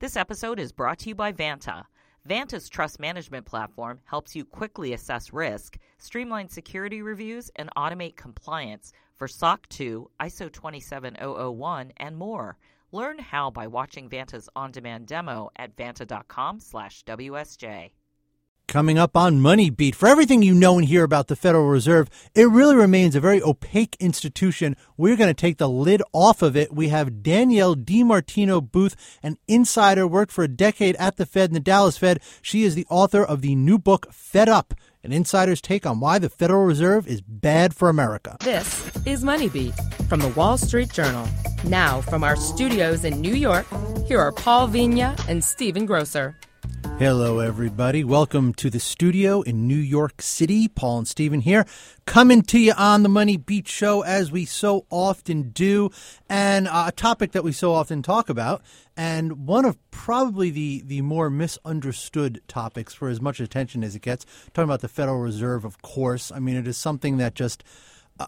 This episode is brought to you by Vanta. Vanta's trust management platform helps you quickly assess risk, streamline security reviews, and automate compliance for SOC 2, ISO 27001, and more. Learn how by watching Vanta's on-demand demo at vanta.com/wsj. Coming up on Money Beat, for everything you know and hear about the Federal Reserve, it really remains a very opaque institution. We're going to take the lid off of it. We have Danielle DiMartino Booth, an insider, worked for a decade at the Fed and the Dallas Fed. She is the author of the new book, Fed Up, an insider's take on why the Federal Reserve is bad for America. This is Money Beat from the Wall Street Journal. Now, from our studios in New York, here are Paul Vigna and Stephen Grocer. Hello, everybody. Welcome to the studio in New York City. Paul and Stephen here, coming to you on the Money Beat Show as we so often do, and uh, a topic that we so often talk about, and one of probably the, the more misunderstood topics for as much attention as it gets. Talking about the Federal Reserve, of course. I mean, it is something that just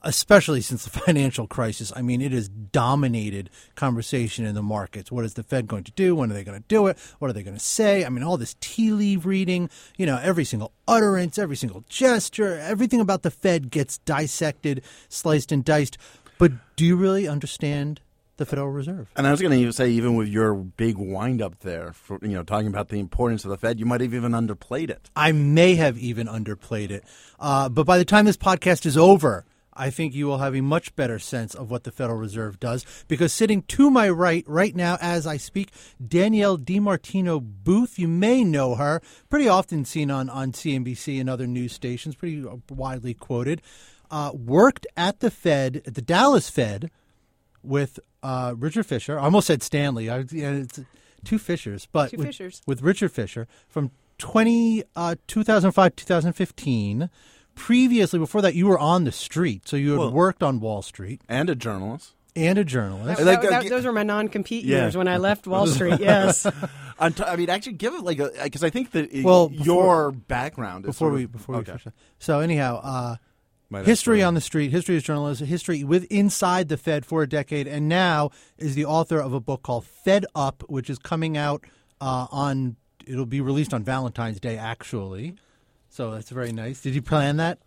especially since the financial crisis. I mean, it has dominated conversation in the markets. What is the Fed going to do? When are they going to do it? What are they going to say? I mean, all this tea leaf reading, you know, every single utterance, every single gesture, everything about the Fed gets dissected, sliced, and diced. But do you really understand the Federal Reserve. And I was going to say, even with your big wind up there, for you know, talking about the importance of the Fed, you might have even underplayed it. I may have even underplayed it. Uh, but by the time this podcast is over, I think you will have a much better sense of what the Federal Reserve does because sitting to my right right now as I speak, Danielle DiMartino Booth. You may know her, pretty often seen on, on CNBC and other news stations, pretty widely quoted. Uh, worked at the Fed, at the Dallas Fed, with uh, Richard Fisher. I almost said Stanley. I, yeah, it's two Fishers, but two with, Fishers. with Richard Fisher from 20, uh, 2005 2015. Previously, before that, you were on the street, so you had Well- worked on Wall Street And a journalist. and a journalist. That- that- uh, that- those were my non-compete Yeah. years when I left Wall Street. Yes, I'm t- I mean, actually, give it like a because I think that uh, Well, your background is before sort we of- before okay. we finish. that. So anyhow, uh, Might history on the street, history as journalism, history with inside the Fed for a decade, and now is the author of a book called Fed Up, which is coming out uh, on. It'll be released on Valentine's Day, actually. So that's very nice. Did you plan that?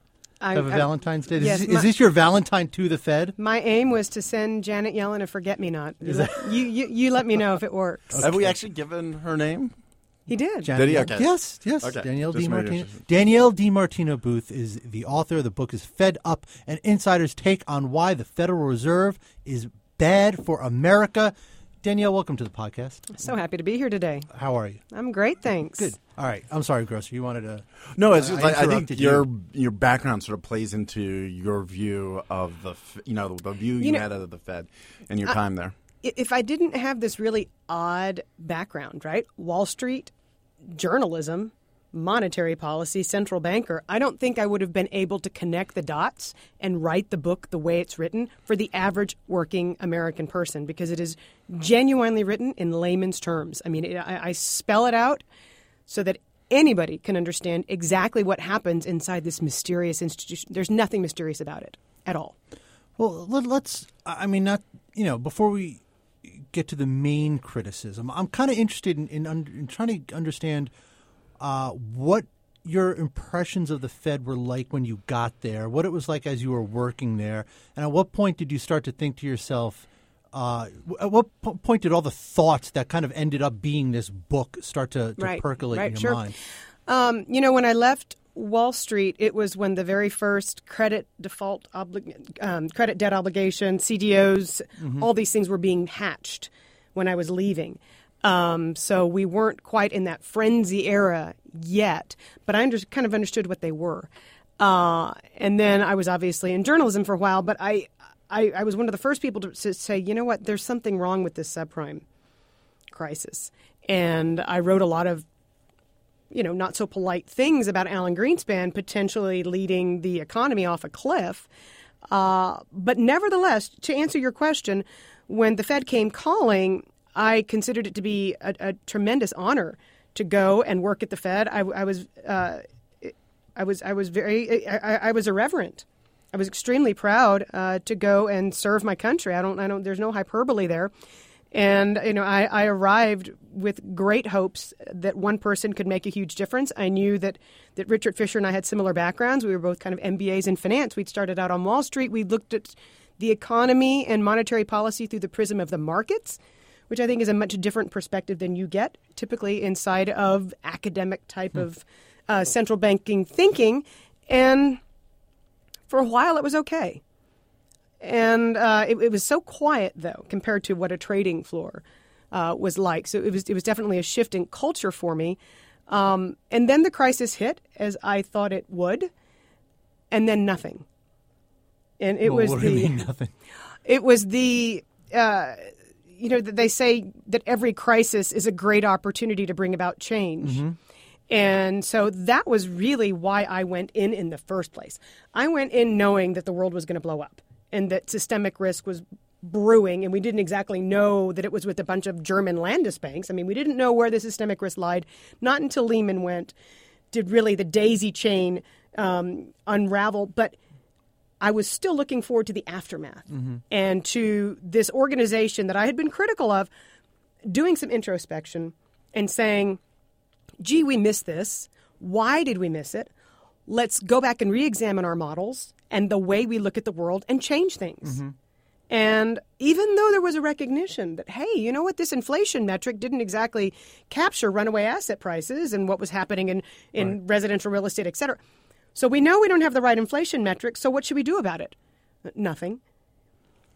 I, Have a I- Valentine's Day? yes, is, my- is this your Valentine to the Fed? My aim was to send Janet Yellen a forget-me-not. You, let- you, you, you let me know if it works. Have we actually given her name? He did. Jan- Did he? Okay. Yes, yes. Okay. Danielle Just made DiMartino. sure. Danielle DiMartino Booth is the author. The book is Fed Up, an insider's take on why the Federal Reserve is bad for America. Danielle, welcome to the podcast. So happy to be here today. How are you? I'm great, thanks. Good. All right. I'm sorry, Grocer. You wanted to. No, it's I- just I like, I think interrupted your you. your background sort of plays into your view of the f- you know the view you, You know- had of the Fed and your time there. I- If I didn't have this really odd background, right? Wall Street, journalism, monetary policy, central banker, I don't think I would have been able to connect the dots and write the book the way it's written for the average working American person because it is genuinely written in layman's terms. I mean, I, I spell it out so that anybody can understand exactly what happens inside this mysterious institution. There's nothing mysterious about it at all. Well, let, let's. I mean, not you know, before we get to the main criticism, I'm kind of interested in in, in trying to understand uh, what your impressions of the Fed were like when you got there, what it was like as you were working there, and at what point did you start to think to yourself? Uh, at what po- point did all the thoughts that kind of ended up being this book start to, to Right, percolate right, in your sure. mind? Um, you know, when I left Wall Street, it was when the very first credit default, oblig- um, credit debt obligation, CDOs, all these things were being hatched when I was leaving. Um, so we weren't quite in that frenzy era yet, but I under- kind of understood what they were. Uh, and then I was obviously in journalism for a while, but I, I, I was one of the first people to, to say, you know what, there's something wrong with this subprime crisis. And I wrote a lot of you know, not so polite things about Alan Greenspan potentially leading the economy off a cliff. Uh, but nevertheless, to answer your question, when the Fed came calling, I considered it to be a, a tremendous honor to go and work at the Fed. I, I was, uh, I was, I was very, I, I was irreverent. I was extremely proud uh, to go and serve my country. I don't, I don't. There's no hyperbole there. And you know, I, I arrived with great hopes that one person could make a huge difference. I knew that that Richard Fisher and I had similar backgrounds. We were both kind of MBAs in finance. We'd started out on Wall Street. We looked at the economy and monetary policy through the prism of the markets, which I think is a much different perspective than you get typically inside of academic type of uh, central banking thinking. And for a while, it was okay. And uh, it, it, was so quiet, though, compared to what a trading floor uh, was like. So it was it was definitely a shift in culture for me. Um, and then the crisis hit, as I thought it would, and then nothing. And it well, was the nothing. It was the uh, you know they say that every crisis is a great opportunity to bring about change. Mm-hmm. And so that was really why I went in in the first place. I went in knowing that the world was going to blow up and that systemic risk was brewing, and we didn't exactly know that it was with a bunch of German Landesbanks. I mean, we didn't know where the systemic risk lied. Not until Lehman went did really the daisy chain um, unravel. But I was still looking forward to the aftermath mm-hmm. and to this organization that I had been critical of doing some introspection and saying, gee, we missed this. Why did we miss it? Let's go back and re examine our models and the way we look at the world and change things. Mm-hmm. And even though there was a recognition that, hey, you know what, this inflation metric didn't exactly capture runaway asset prices and what was happening in, in right. residential real estate, et cetera. So we know we don't have the right inflation metric, so what should we do about it? Nothing.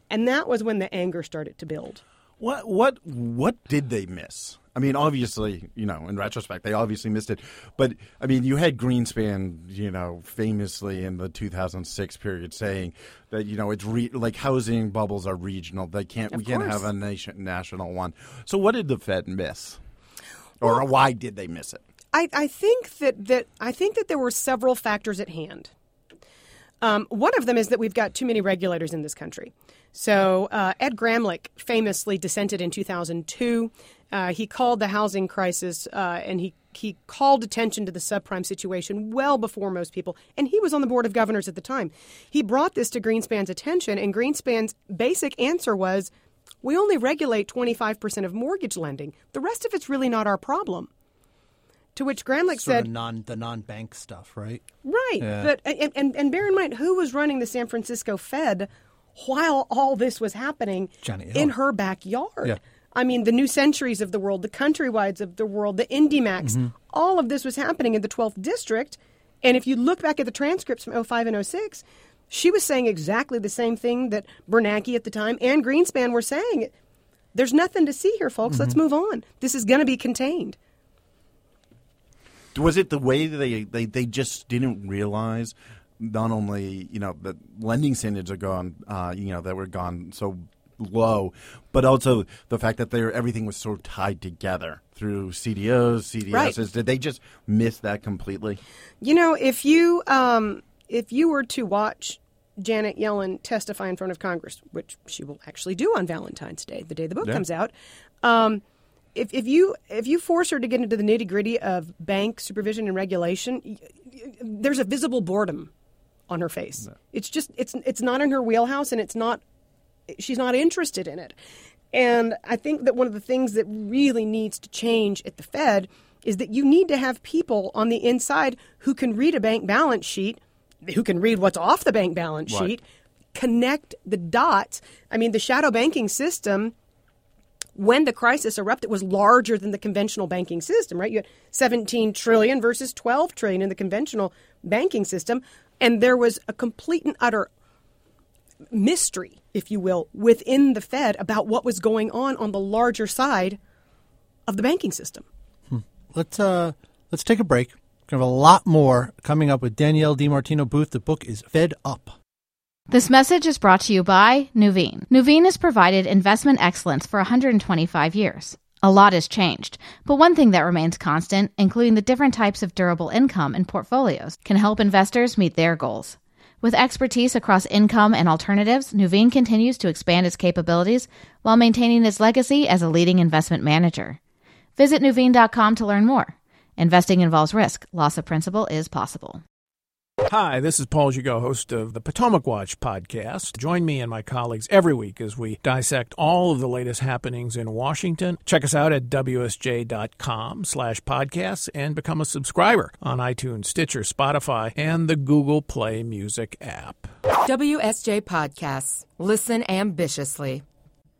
And that was when the anger started to build. What what what did they miss? I mean, obviously, you know, in retrospect, they obviously missed it. But I mean, you had Greenspan, you know, famously in the 2006 period saying that you know it's re- like housing bubbles are regional. They can't. Of we can't have a nation national one. So, what did the Fed miss, or well, why did they miss it? I, I think that that I think that there were several factors at hand. Um, one of them is that we've got too many regulators in this country. So uh, Ed Gramlich famously dissented in 2002. Uh, he called the housing crisis uh, and he he called attention to the subprime situation well before most people, and he was on the board of governors at the time. He brought this to Greenspan's attention, and Greenspan's basic answer was, "We only regulate 25% of mortgage lending. The rest of it's really not our problem." To which Gramlich sort said, non, "The non-bank stuff, right?" Right, yeah. but and, and and bear in mind who was running the San Francisco Fed while all this was happening in her backyard. Yeah. I mean, the new centuries of the world, the countrywides of the world, the IndyMacs, mm-hmm. all of this was happening in the 12th district. And if you look back at the transcripts from 05 and 06, she was saying exactly the same thing that Bernanke at the time and Greenspan were saying. There's nothing to see here, folks. Mm-hmm. Let's move on. This is going to be contained. Was it the way that they, they, they just didn't realize not only you know the lending standards are gone, uh, you know that were gone so low, but also the fact that they everything was so tied together through CDOs, CDSs. Right. Did they just miss that completely? You know, if you um, if you were to watch Janet Yellen testify in front of Congress, which she will actually do on Valentine's Day, the day the book yeah. comes out. Um, if, if you if you force her to get into the nitty gritty of bank supervision and regulation, there's a visible boredom on her face. No. It's just it's it's not in her wheelhouse, and it's not she's not interested in it. And I think that one of the things that really needs to change at the Fed is that you need to have people on the inside who can read a bank balance sheet, who can read what's off the bank balance right. sheet, connect the dots. I mean, the shadow banking system when the crisis erupted was larger than the conventional banking system, right? You had 17 trillion versus 12 trillion in the conventional banking system. And there was a complete and utter mystery, if you will, within the Fed about what was going on on the larger side of the banking system. Hmm. Let's uh, let's take a break. We have a lot more coming up with Danielle DiMartino Booth. The book is Fed Up. This message is brought to you by Nuveen. Nuveen has provided investment excellence for 125 years. A lot has changed, but one thing that remains constant, including the different types of durable income and portfolios, can help investors meet their goals. With expertise across income and alternatives, Nuveen continues to expand its capabilities while maintaining its legacy as a leading investment manager. Visit Nuveen.com to learn more. Investing involves risk. Loss of principal is possible. Hi, this is Paul Gigot, host of the Potomac Watch podcast. Join me and my colleagues every week as we dissect all of the latest happenings in Washington. Check us out at wsj.com slash podcasts and become a subscriber on iTunes, Stitcher, Spotify, and the Google Play Music app. WSJ Podcasts. Listen ambitiously.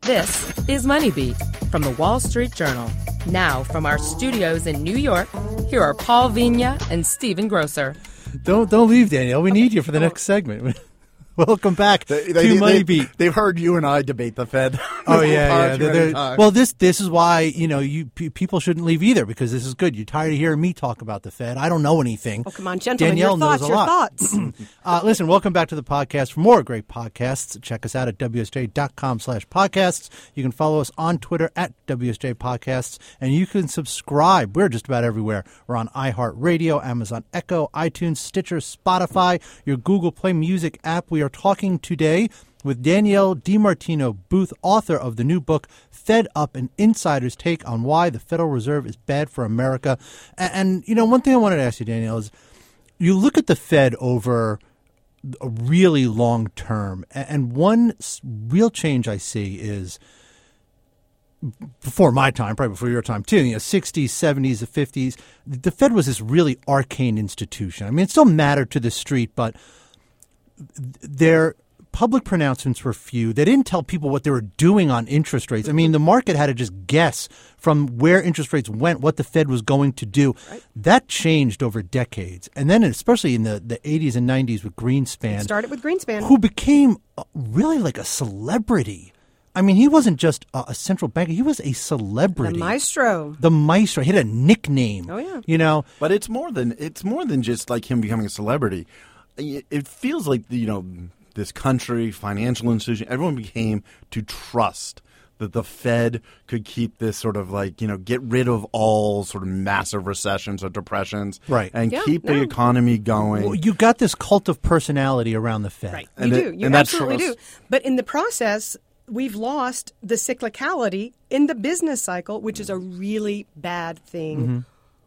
This is Money Beat from the Wall Street Journal. Now, from our studios in New York, here are Paul Vigna and Stephen Grocer. Don't don't leave, Danielle. We need you for the oh. next segment. Welcome back They, to Money they, Beat. They've heard you and I debate the Fed. Oh yeah, yeah. They're- they're- well, this this is why you know you pe- people shouldn't leave either because this is good. You're tired of hearing me talk about the Fed. I don't know anything. Oh, come on, gentlemen, Danielle your thoughts, knows a your lot. thoughts. Uh, listen, welcome back to the podcast. For more great podcasts, check us out at WSJ.com slash podcasts. You can follow us on Twitter at WSJ Podcasts, and you can subscribe. We're just about everywhere. We're on iHeartRadio, Amazon Echo, iTunes, Stitcher, Spotify, your Google Play Music app. We are talking today with Danielle DiMartino Booth, author of the new book, Fed Up, an insider's take on why the Federal Reserve is bad for America. And, and you know, one thing I wanted to ask you, Danielle, is you look at the Fed over a really long term, and one real change I see is before my time, probably before your time too, you know, 60s, 70s, the 50s, the Fed was this really arcane institution. I mean, it still mattered to the street, but th- their public pronouncements were few. They didn't tell people what they were doing on interest rates. I mean, the market had to just guess from where interest rates went, what the Fed was going to do. That changed over decades. And then, especially in the, the 80s and 90s with Greenspan, Started with Greenspan. who became uh, really like a celebrity. I mean, he wasn't just a, a central banker; he was a celebrity. the maestro. The maestro. He had a nickname. Oh, yeah. You know, But it's more than it's more than just like him becoming a celebrity. It it feels like you know this country, financial institution, everyone became to trust that the Fed could keep this sort of like you know get rid of all sort of massive recessions or depressions, Right. and Yeah, keep the economy going. Well, you got this cult of personality around the Fed. Right. And you it- do. You and that absolutely trust- do. But in the process, we've lost the cyclicality in the business cycle, which is a really bad thing Mm-hmm.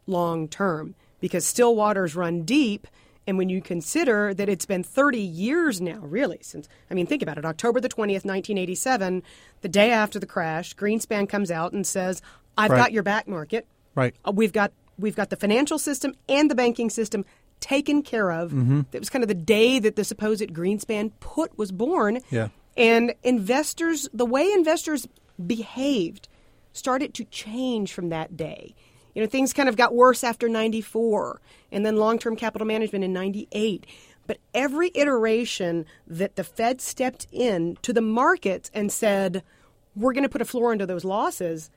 long term because still waters run deep. And when you consider that it's been 30 years now, really, since, I mean, think about it October the 20th, 1987, the day after the crash, Greenspan comes out and says, I've Right. got your back market. Right. Uh, we've got we've got the financial system and the banking system taken care of. Mm-hmm. That was kind of the day that the supposed Greenspan put was born. Yeah. And investors, the way investors behaved, started to change from that day. You know, things kind of got worse after 94 and then long term capital management in 98. But every iteration that the Fed stepped in to the markets and said, we're going to put a floor under those losses,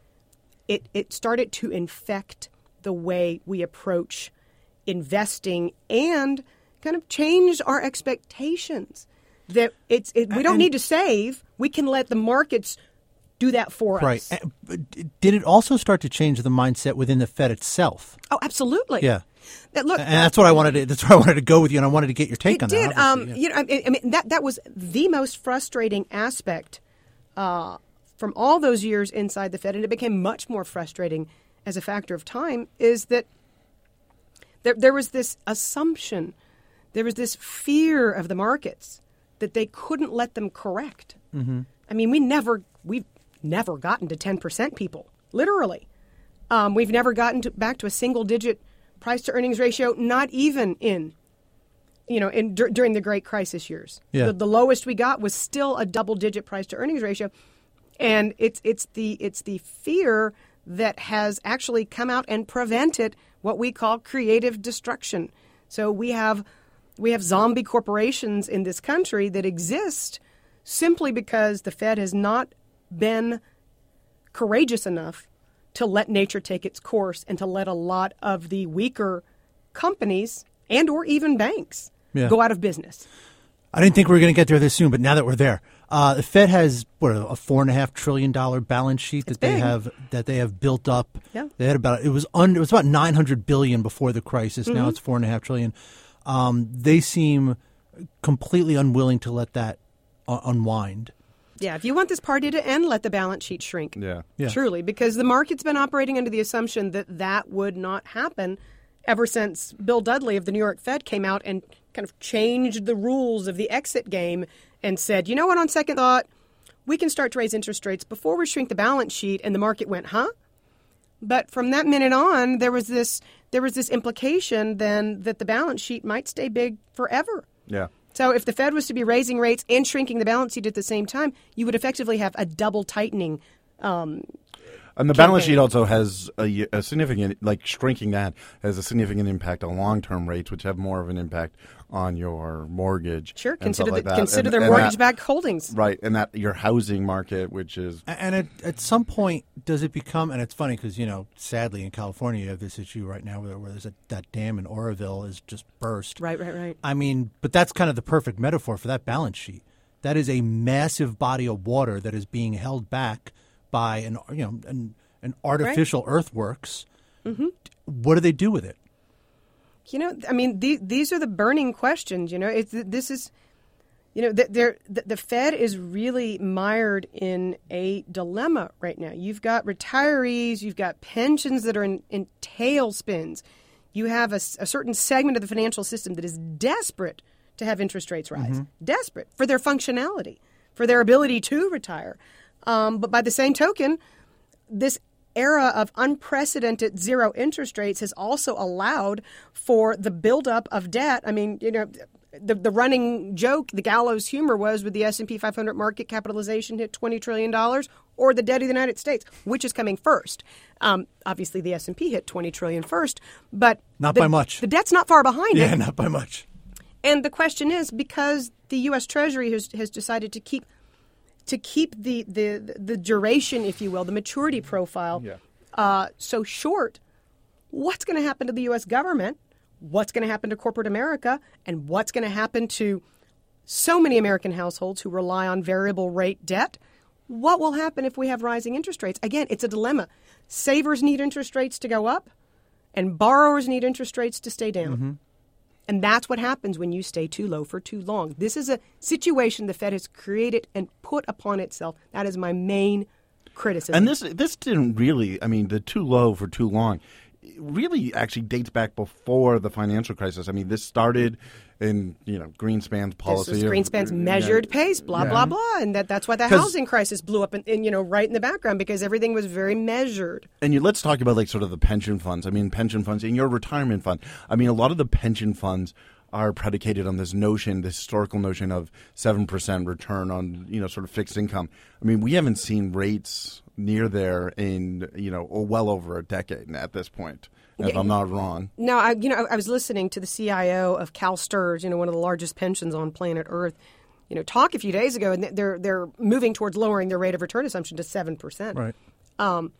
it, it started to infect the way we approach investing and kind of change our expectations. That it's it, we don't need to save; we can let the markets do that for Right. us. But Did it also start to change the mindset within the Fed itself? Oh, absolutely. Yeah. That, look, And that's what I wanted. To, that's where I wanted to go with you, and I wanted to get your take on did. that. Um, yeah. You know, I, I mean, that that was the most frustrating aspect uh, from all those years inside the Fed, and it became much more frustrating as a factor of time. Is that there, there was this assumption, there was this fear of the markets that they couldn't let them correct. Mm-hmm. I mean, we never we've never gotten to ten percent people, literally. Um, we've never gotten to, back to a single digit price to earnings ratio, not even in you know, in dur- during the Great Crisis years. Yeah. The, the lowest we got was still a double-digit price-to-earnings ratio, and it's it's the it's the fear that has actually come out and prevented what we call creative destruction. So we have we have zombie corporations in this country that exist simply because the Fed has not been courageous enough to let nature take its course and to let a lot of the weaker companies and or even banks Yeah. go out of business. I didn't think we were going to get there this soon, but now that we're there, uh, the Fed has what a four and a half trillion dollar balance sheet that they have that they have built up. Yeah. they had about it was under it was about nine hundred billion before the crisis. Mm-hmm. Now it's four and a half trillion. Um, they seem completely unwilling to let that uh, unwind. Yeah, if you want this party to end, let the balance sheet shrink. Yeah. Yeah. Truly, because the market's been operating under the assumption that that would not happen ever since Bill Dudley of the New York Fed came out and kind of changed the rules of the exit game and said, you know what, on second thought, we can start to raise interest rates before we shrink the balance sheet. And the market went, huh? But from that minute on, there was this there was this implication then that the balance sheet might stay big forever. Yeah. So if the Fed was to be raising rates and shrinking the balance sheet at the same time, you would effectively have a double tightening um, And the balance sheet also has a, a significant, like shrinking that has a significant impact on long-term rates, which have more of an impact on your mortgage. Sure, and consider stuff like the, that. consider And- their and mortgage-backed holdings. right, and that your housing market, which is And at, at some point, does it become? And it's funny because you know, sadly, in California, you have this issue right now where, where there's a, that dam in Oroville is just burst. Right, right, right. I mean, but that's kind of the perfect metaphor for that balance sheet. That is a massive body of water that is being held back by an you know an, an artificial earthworks. Mm-hmm. What do they do with it? You know, I mean, the, these are the burning questions. You know, it's this is, you know, the, the Fed is really mired in a dilemma right now. You've got retirees, you've got pensions that are in, in tailspins. You have a certain segment of the financial system that is desperate to have interest rates rise, desperate for their functionality, for their ability to retire. Um, but by the same token, this era of unprecedented zero interest rates has also allowed for the buildup of debt. I mean, you know, the, the running joke, the gallows humor was with the S&P 500 market capitalization hit $20 trillion or the debt of the United States, which is coming first. Um, obviously, the S&P hit 20 trillion first, but Not the- by much. The debt's not far behind Yeah, it. not by much. And the question is because the U.S. Treasury has, has decided to keep to keep the, the the duration, if you will, the maturity profile uh, so short, what's going to happen to the U.S. government? What's going to happen to corporate America? And what's going to happen to so many American households who rely on variable rate debt? What will happen if we have rising interest rates? Again, it's a dilemma. Savers need interest rates to go up, and borrowers need interest rates to stay down. And that's what happens when you stay too low for too long. This is a situation the Fed has created and put upon itself. That is my main criticism. And this this didn't really. I mean, the too low for too long. Really, actually dates back before the financial crisis. I mean, this started in you know Greenspan's policy. this was of- Greenspan's uh, yeah. measured pace, blah Yeah. blah blah, and that, that's why the housing crisis blew up, in, you know, right in the background because everything was very measured. And you, let's talk about like sort of the pension funds. I mean, pension funds in your retirement fund. I mean, a lot of the pension funds are predicated on this notion, this historical notion of seven percent return on you know sort of fixed income. I mean, we haven't seen rates near there in you know well over a decade at this point, if I'm not wrong. No, I, you know, I, I was listening to the CIO of CalSTRS, you know, one of the largest pensions on planet Earth, you know, talk a few days ago, and they're they're moving towards lowering their rate of return assumption to seven percent, Right. Um,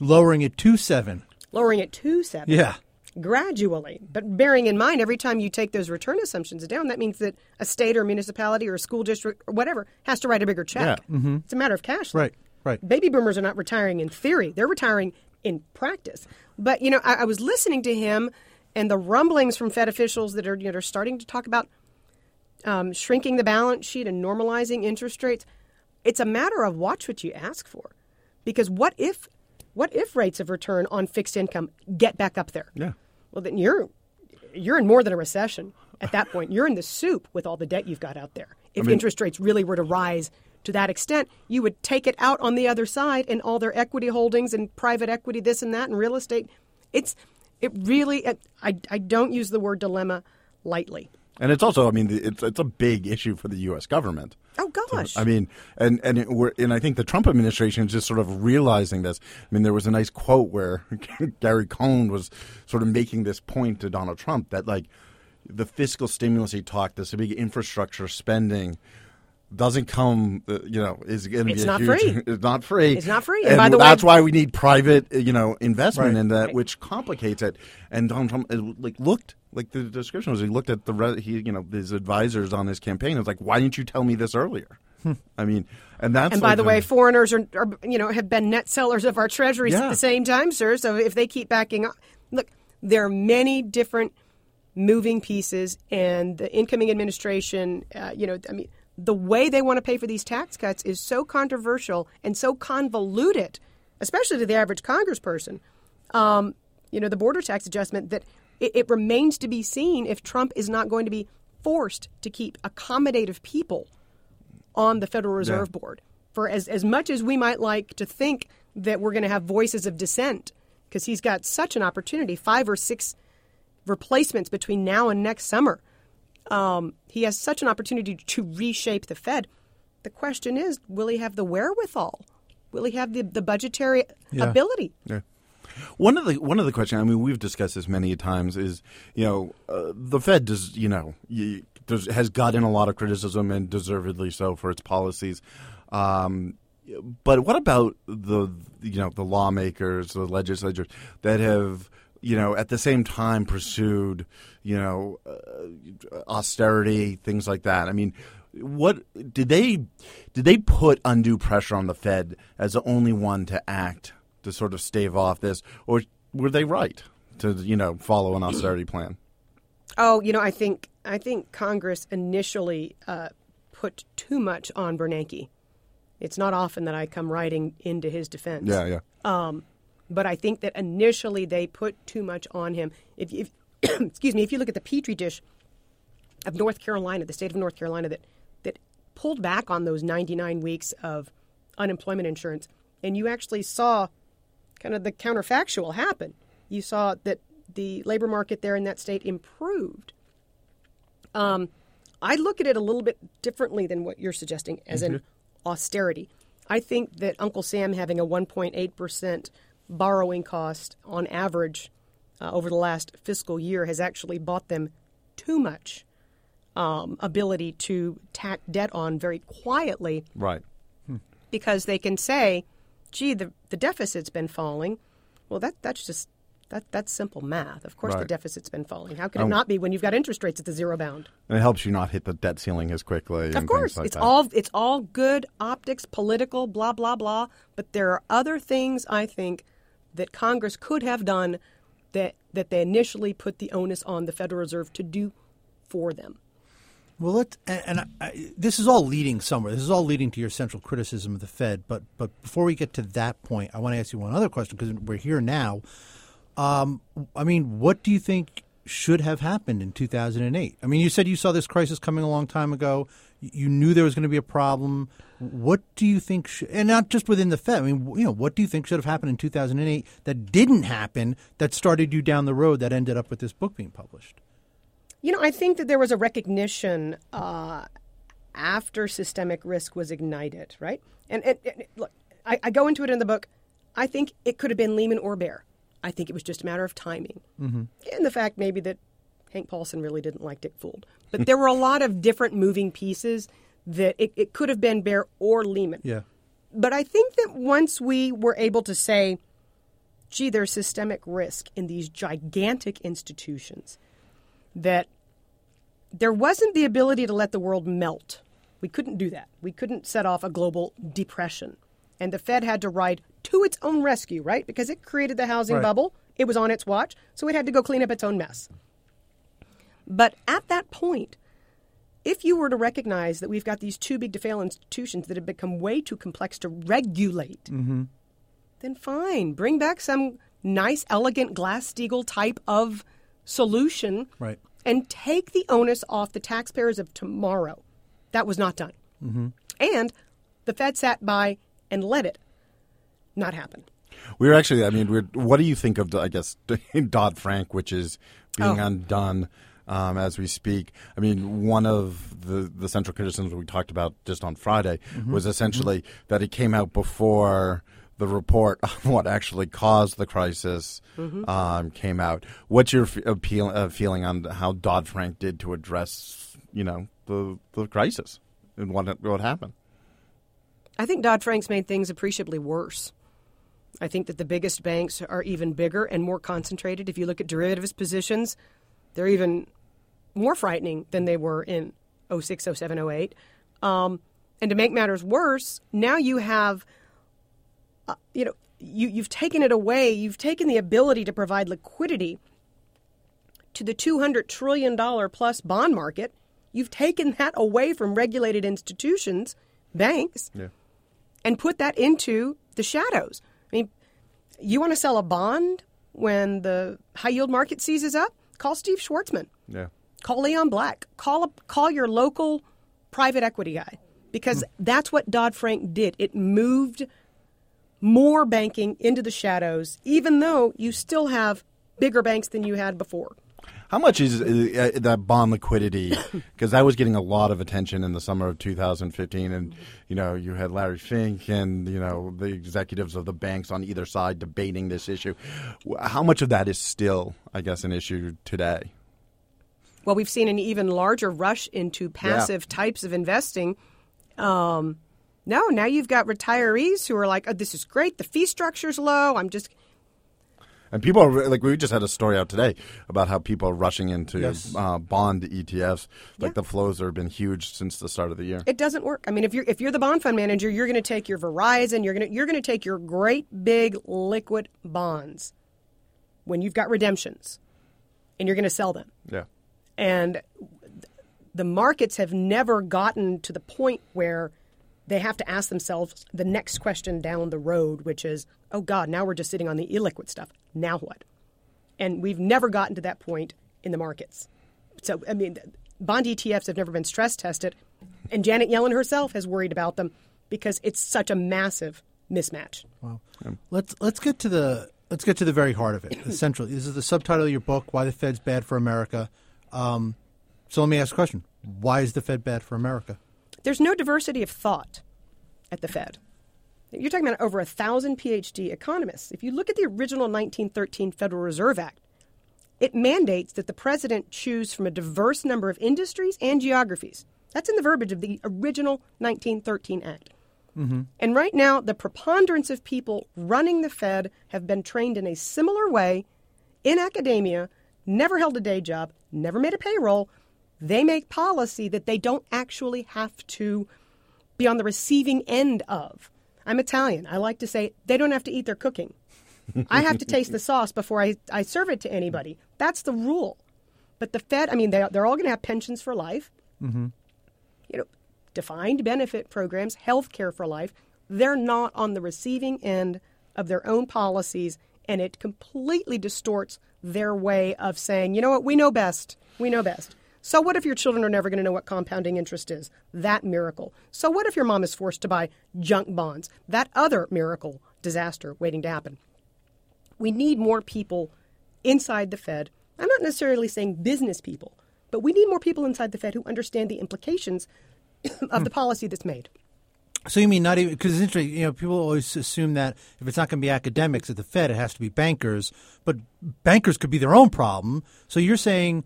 Lowering it to seven. lowering it to seven. Yeah. gradually. But bearing in mind, every time you take those return assumptions down, that means that a state or municipality or a school district or whatever has to write a bigger check. Yeah. It's a matter of cash. flow. Right. Right. Baby boomers are not retiring in theory; they're retiring in practice. But you know, I, I was listening to him and the rumblings from Fed officials that are you know are starting to talk about um, shrinking the balance sheet and normalizing interest rates. It's a matter of watch what you ask for, because what if what if rates of return on fixed income get back up there? Yeah. Well, then you're you're in more than a recession at that point. You're in the soup with all the debt you've got out there. If mean- interest rates really were to rise to that extent, you would take it out on the other side and all their equity holdings and private equity, this and that, and real estate. It's it really. I I don't use the word dilemma lightly. And it's also, I mean, it's it's a big issue for the U.S. government. Oh gosh. I mean, and and it, we're, and I think the Trump administration is just sort of realizing this. I mean, there was a nice quote where Gary Cohn was sort of making this point to Donald Trump that like the fiscal stimulus he talked, this big infrastructure spending. Doesn't come, uh, you know, is going to It's be a not huge, free. It's not free. It's not free. And, And by the way- that's why we need private, uh, you know, investment Right. in that, which complicates it. And Donald Trump like looked like the description was he looked at the re- he you know his advisors on his campaign. It was like, why didn't you tell me this earlier? I mean, and that's and by like the way, a- foreigners are, are, you know, have been net sellers of our treasuries at the same time, sir. So if they keep backing up, look, there are many different moving pieces, and the incoming administration, uh, you know, I mean, the way they want to pay for these tax cuts is so controversial and so convoluted, especially to the average congressperson. Um, you know, the border tax adjustment that it, it remains to be seen if Trump is not going to be forced to keep accommodative people on the Federal Reserve Yeah. Board. For as, as much as we might like to think that we're going to have voices of dissent, because he's got such an opportunity, five or six replacements between now and next summer. Um, he has such an opportunity to reshape the Fed. The question is, will he have the wherewithal? Will he have the, the budgetary Yeah. ability? Yeah. One of the one of the questions. I mean, we've discussed this many times. Is you know uh, the Fed does you know y does, has gotten a lot of criticism and deservedly so for its policies. Um, but what about the you know the lawmakers, the legislators that have you know at the same time pursued you know uh, austerity things like that? I mean, what did they did they put undue pressure on the Fed as the only one to act to sort of stave off this, or were they right to you know follow an austerity plan? Oh, you know, I think I think Congress initially uh, put too much on Bernanke. It's not often that I come riding into his defense. Yeah, yeah. but I think that initially they put too much on him. If, if excuse me, if you look at the petri dish of North Carolina, the state of North Carolina that that pulled back on those 99 weeks of unemployment insurance, and you actually saw kind of the counterfactual happen. You saw that the labor market there in that state improved. Um, I look at it a little bit differently than what you're suggesting as an austerity. I think that Uncle Sam having a 1.8% borrowing cost on average uh, over the last fiscal year has actually bought them too much um, ability to tack debt on very quietly Right. because they can say, gee, the, the deficit's been falling. Well, that, that's just that, that's simple math. Of course, the deficit's been falling. How could it not be when you've got interest rates at the zero bound? And it helps you not hit the debt ceiling as quickly. and Of course, like it's that. all it's all good optics, political, blah blah blah. But there are other things I think that Congress could have done that that they initially put the onus on the Federal Reserve to do for them. Well, let's, and, and I, this is all leading somewhere. This is all leading to your central criticism of the Fed. But but before we get to that point, I want to ask you one other question because we're here now. Um, I mean, what do you think should have happened in 2008? I mean, you said you saw this crisis coming a long time ago. You- knew there was going to be a problem. What do you think, sh- and not just within the Fed? I mean, you know, what do you think should have happened in 2008 that didn't happen that started you down the road that ended up with this book being published? You know, I think that there was a recognition uh, after systemic risk was ignited, right? And, and, and look, I, I go into it in the book. I think it could have been Lehman or Bear. I think it was just a matter of timing. Mm-hmm. And the fact maybe that Hank Paulson really didn't like Dick Fuld. But there were a lot of different moving pieces that it, it could have been Bear or Lehman. Yeah. But I think that once we were able to say, gee, there's systemic risk in these gigantic institutions, that there wasn't the ability to let the world melt. We couldn't do that. We couldn't set off a global depression. And the Fed had to ride to its own rescue, right? Because it created the housing Right. bubble. It was on its watch, so it had to go clean up its own mess. But at that point, if you were to recognize that we've got these two big to fail institutions that have become way too complex to regulate, mm-hmm. then fine. Bring back some nice, elegant Glass Steagall type of solution Right. and take the onus off the taxpayers of tomorrow. That was not done. Mm-hmm. And the Fed sat by and let it not happen. We're actually. I mean, we're, what do you think of? I guess Dodd Frank, which is being Oh. undone um, as we speak. I mean, one of the the central criticisms we talked about just on Friday was essentially that it came out before the report on what actually caused the crisis um, came out. What's your f- appeal, uh, feeling on how Dodd Frank did to address, you know, the the crisis and what what happened? I think Dodd Frank's made things appreciably worse. I think that the biggest banks are even bigger and more concentrated. If you look at derivatives positions, they're even more frightening than they were in 06, 07, 08. Um, and to make matters worse, now you have, uh, you know, you, you've taken it away. You've taken the ability to provide liquidity to the $200 trillion plus bond market. You've taken that away from regulated institutions, banks Yeah. and put that into the shadows. I mean, you want to sell a bond when the high yield market seizes up? Call Steve Schwarzman. Yeah. Call Leon Black. Call call your local private equity guy because that's what Dodd Frank did. It moved more banking into the shadows, even though you still have bigger banks than you had before. How much is uh, uh, that bond liquidity? Because that was getting a lot of attention in the summer of 2015, and you know you had Larry Fink and you know the executives of the banks on either side debating this issue. How much of that is still, I guess, an issue today? Well, we've seen an even larger rush into passive types of investing. Um, no, now you've got retirees who are like, oh, this is great. The fee structure's low. I'm just. And people are like we just had a story out today about how people are rushing into Yes. uh, bond ETFs. Like Yeah. the flows have been huge since the start of the year. It doesn't work. I mean, if you're if you're the bond fund manager, you're going to take your Verizon, you're going to you're going to take your great big liquid bonds when you've got redemptions, and you're going to sell them. Yeah. And the markets have never gotten to the point where they have to ask themselves the next question down the road, which is, oh God, now we're just sitting on the illiquid stuff. Now what? And we've never gotten to that point in the markets. So, I mean, bond ETFs have never been stress tested. And Janet Yellen herself has worried about them because it's such a massive mismatch. Wow. Let's let's get to the let's get to the very heart of it. The central. This is the subtitle of your book, "Why the Fed's Bad for America." Um, so let me ask a question: Why is the Fed bad for America? There's no diversity of thought at the Fed. You're talking about over a thousand PhD economists. If you look at the original 1913 Federal Reserve Act, it mandates that the president choose from a diverse number of industries and geographies. That's in the verbiage of the original 1913 Act. And right now, the preponderance of people running the Fed have been trained in a similar way in academia, never held a day job, never made a payroll. They make policy that they don't actually have to be on the receiving end of. I'm Italian. I like to say they don't have to eat their cooking. I have to taste the sauce before I, I serve it to anybody. That's the rule. But the Fed, I mean, they, they're all going to have pensions for life. Mm-hmm. You know, defined benefit programs, health care for life. They're not on the receiving end of their own policies, and it completely distorts their way of saying, you know what, we know best. We know best. So what if your children are never going to know what compounding interest is? That miracle. So what if your mom is forced to buy junk bonds? That other miracle disaster waiting to happen. We need more people inside the Fed. I'm not necessarily saying business people, but we need more people inside the Fed who understand the implications of the hmm. policy that's made. So you mean not even because it's interesting? You know, people always assume that if it's not going to be academics at the Fed, it has to be bankers. But bankers could be their own problem. So you're saying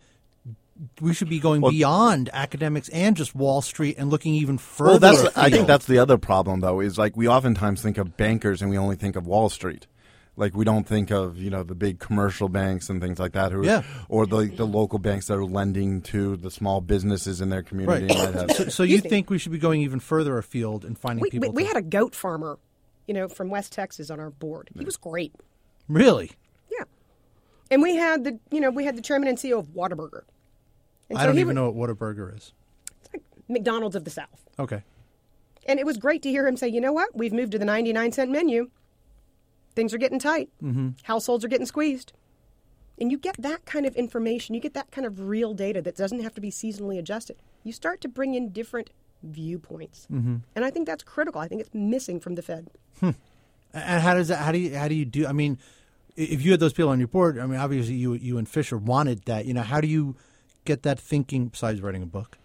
we should be going beyond academics and just Wall Street and looking even further. Well, that's I think that's the other problem though is like we oftentimes think of bankers and we only think of Wall Street. Like we don't think of you know the big commercial banks and things like that, who Yeah. or the the local banks that are lending to the small businesses in their community. right. might have- So, so you me. think we should be going even further afield and finding We, we, people? we to- had a goat farmer, you know, from West Texas on our board. He was great. really. Yeah. And we had the, you know, we had the chairman and CEO of Whataburger. And I so don't even wa- know what Whataburger is. it's like McDonald's of the South. Okay. And it was great to hear him say, you know what? We've moved to the 99 cent menu. Things are getting tight. Mm-hmm. Households are getting squeezed. And you get that kind of information, you get that kind of real data that doesn't have to be seasonally adjusted. You start to bring in different viewpoints. Mm-hmm. And I think that's critical. I think it's missing from the Fed. And how does that? How do you? How do you do? I mean, if you had those people on your board, I mean, obviously you you and Fisher wanted that. You know, how do you get that thinking besides writing a book?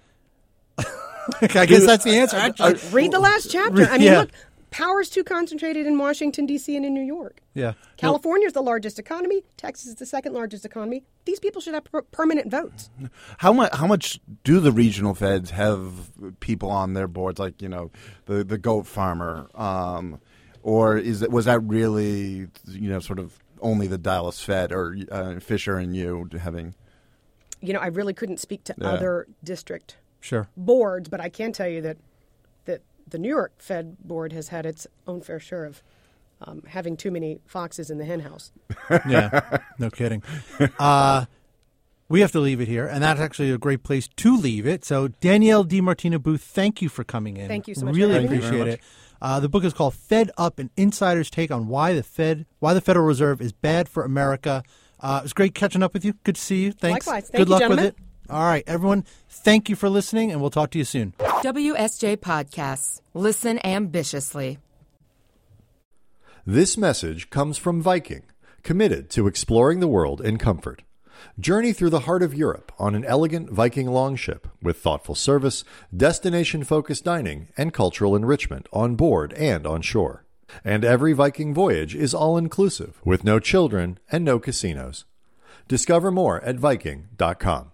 I guess that's the answer. Actually, Read the last chapter. I mean, Yeah. look, power's too concentrated in Washington, D.C. and in New York. yeah. California is the largest economy. Texas is the second largest economy. These people should have per- permanent votes. How much? How much do the regional feds have people on their boards, like you know, the the goat farmer, um, or is it was that really you know sort of only the Dallas Fed or uh, Fisher and you having? You know, I really couldn't speak to Yeah. other district Sure. boards, but I can tell you that that the New York Fed board has had its own fair share of um, having too many foxes in the henhouse. Yeah. no kidding. Uh, we have to leave it here, and that's actually a great place to leave it. So, Danielle DiMartino Booth, thank you for coming in. Thank you so much Really having me. Thank you very appreciate it. Uh, the book is called "Fed Up: An Insider's Take on Why the Fed, Why the Federal Reserve is Bad for America." Uh, it was great catching up with you. Good to see you. Thanks. Likewise. Thank Good you, luck gentlemen. with it. All right, everyone, thank you for listening, and we'll talk to you soon. WSJ Podcasts. Listen ambitiously. This message comes from Viking, committed to exploring the world in comfort. Journey through the heart of Europe on an elegant Viking longship with thoughtful service, destination focused dining, and cultural enrichment on board and on shore. And every Viking voyage is all inclusive with no children and no casinos. Discover more at Viking.com.